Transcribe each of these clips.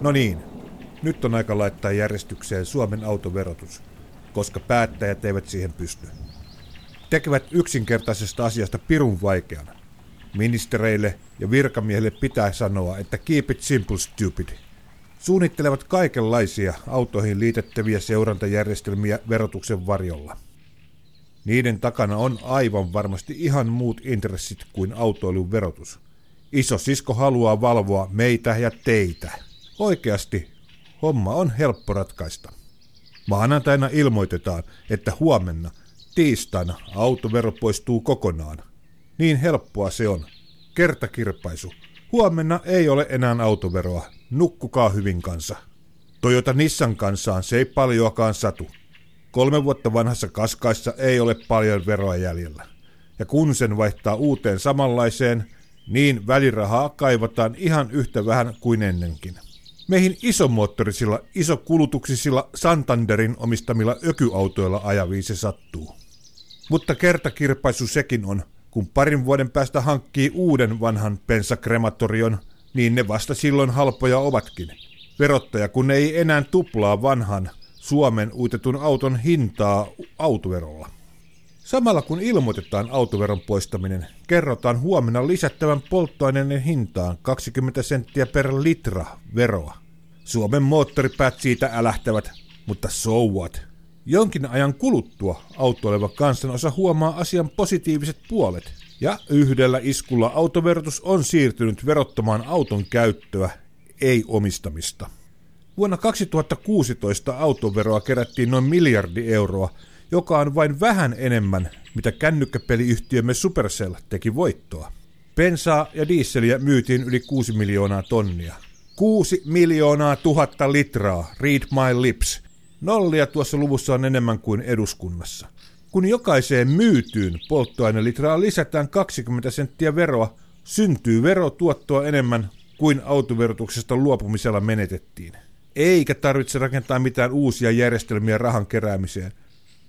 No niin, nyt on aika laittaa järjestykseen Suomen autoverotus, koska päättäjät eivät siihen pysty. Tekevät yksinkertaisesta asiasta pirun vaikean. Ministereille ja virkamiehille pitää sanoa, että keep it simple stupid. Suunnittelevat kaikenlaisia autoihin liitettäviä seurantajärjestelmiä verotuksen varjolla. Niiden takana on aivan varmasti ihan muut intressit kuin autoilun verotus. Iso sisko haluaa valvoa meitä ja teitä. Oikeasti homma on helppo ratkaista. Maanantaina ilmoitetaan, että huomenna, tiistaina, autovero poistuu kokonaan. Niin helppoa se on. Kertakirpaisu. Huomenna ei ole enää autoveroa. Nukkukaa hyvin kanssa. Toyota Nissan kansaan se ei paljoakaan satu. Kolme vuotta vanhassa kaskaissa ei ole paljon veroa jäljellä. Ja kun sen vaihtaa uuteen samanlaiseen, niin välirahaa kaivataan ihan yhtä vähän kuin ennenkin. Meihin isomoottorisilla, isokulutuksisilla Santanderin omistamilla ökyautoilla ajaviin se sattuu. Mutta kertakirpaisu sekin on, kun parin vuoden päästä hankkii uuden vanhan pensakrematorion, niin ne vasta silloin halpoja ovatkin. Verottaja kun ei enää tuplaa vanhan Suomen uitetun auton hintaa autoverolla. Samalla kun ilmoitetaan autoveron poistaminen, kerrotaan huomenna lisättävän polttoaineiden hintaan 20 senttiä per litra veroa. Suomen moottoripäät siitä älähtävät, mutta so what? Jonkin ajan kuluttua autoileva kansanosa huomaa asian positiiviset puolet, ja yhdellä iskulla autoverotus on siirtynyt verottamaan auton käyttöä, ei omistamista. Vuonna 2016 autoveroa kerättiin noin miljardi euroa, joka on vain vähän enemmän, mitä kännykkäpeliyhtiömme Supercell teki voittoa. Pensaa ja diisseliä myytiin yli 6 miljoonaa tonnia. 6 miljoonaa tuhatta litraa, read my lips. Nollia tuossa luvussa on enemmän kuin eduskunnassa. Kun jokaiseen myytyyn polttoainelitraa lisätään 20 senttiä veroa, syntyy verotuottoa enemmän kuin autoverotuksesta luopumisella menetettiin. Eikä tarvitse rakentaa mitään uusia järjestelmiä rahan keräämiseen.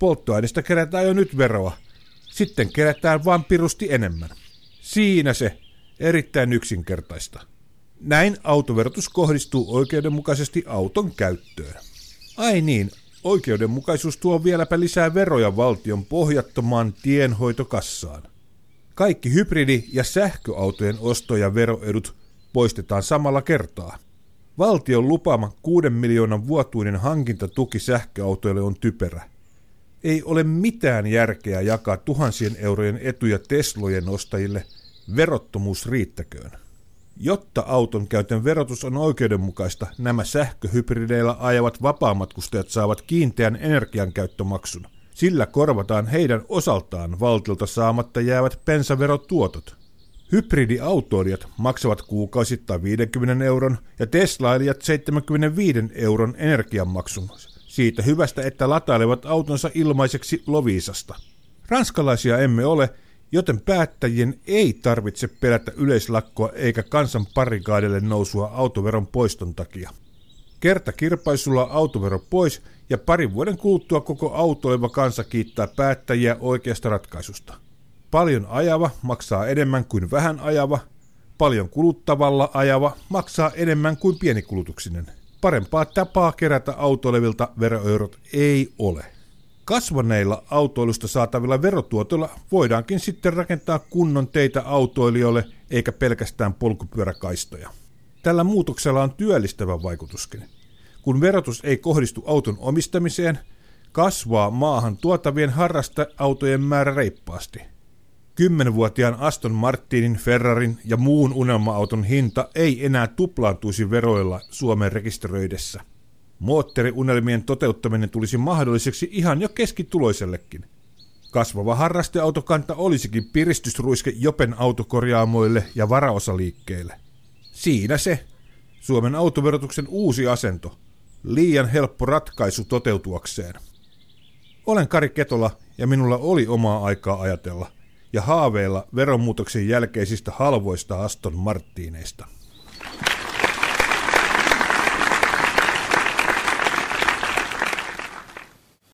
Polttoaineesta kerätään jo nyt veroa. Sitten kerätään vain pirusti enemmän. Siinä se. Erittäin yksinkertaista. Näin autoverotus kohdistuu oikeudenmukaisesti auton käyttöön. Ai niin, oikeudenmukaisuus tuo vieläpä lisää veroja valtion pohjattomaan tienhoitokassaan. Kaikki hybridi- ja sähköautojen osto- ja veroedut poistetaan samalla kertaa. Valtion lupaama 6 miljoonan vuotuinen hankintatuki sähköautoille on typerä. Ei ole mitään järkeä jakaa tuhansien eurojen etuja Teslojen ostajille, verottomuus riittäköön. Jotta auton käytön verotus on oikeudenmukaista, nämä sähköhybrideillä ajavat vapaamatkustajat saavat kiinteän energiankäyttömaksun. Sillä korvataan heidän osaltaan valtiolta saamatta jäävät pensaverotuotot. Hybridiautoilijat maksavat kuukausittain 50 euron ja teslailijat 75 euron energianmaksun siitä hyvästä, että latailevat autonsa ilmaiseksi Lovisasta. Ranskalaisia emme ole, joten päättäjien ei tarvitse pelätä yleislakkoa eikä kansan parikaadelle nousua autoveron poiston takia. Kerta kirpaisulla autovero pois ja parin vuoden kuluttua koko autoileva kansa kiittää päättäjiä oikeasta ratkaisusta. Paljon ajava maksaa enemmän kuin vähän ajava, paljon kuluttavalla ajava maksaa enemmän kuin pienikulutuksinen. Parempaa tapaa kerätä autoilevilta veroeurot ei ole. Kasvaneilla autoilusta saatavilla verotuotoilla voidaankin sitten rakentaa kunnon teitä autoilijoille eikä pelkästään polkupyöräkaistoja. Tällä muutoksella on työllistävä vaikutuskin. Kun verotus ei kohdistu auton omistamiseen, kasvaa maahan tuotavien harrasteautojen määrä reippaasti. Kymmenvuotiaan Aston Martinin, Ferrarin ja muun unelma-auton hinta ei enää tuplaantuisi veroilla Suomen rekisteröidessä. Moottoriunelmien toteuttaminen tulisi mahdolliseksi ihan jo keskituloisellekin. Kasvava harrasteautokanta olisikin piristysruiske Jopen autokorjaamoille ja varaosaliikkeille. Siinä se, Suomen autoverotuksen uusi asento. Liian helppo ratkaisu toteutuakseen. Olen Kari Ketola ja minulla oli omaa aikaa ajatella ja haaveilla veromuutoksen jälkeisistä halvoista Aston Martineista.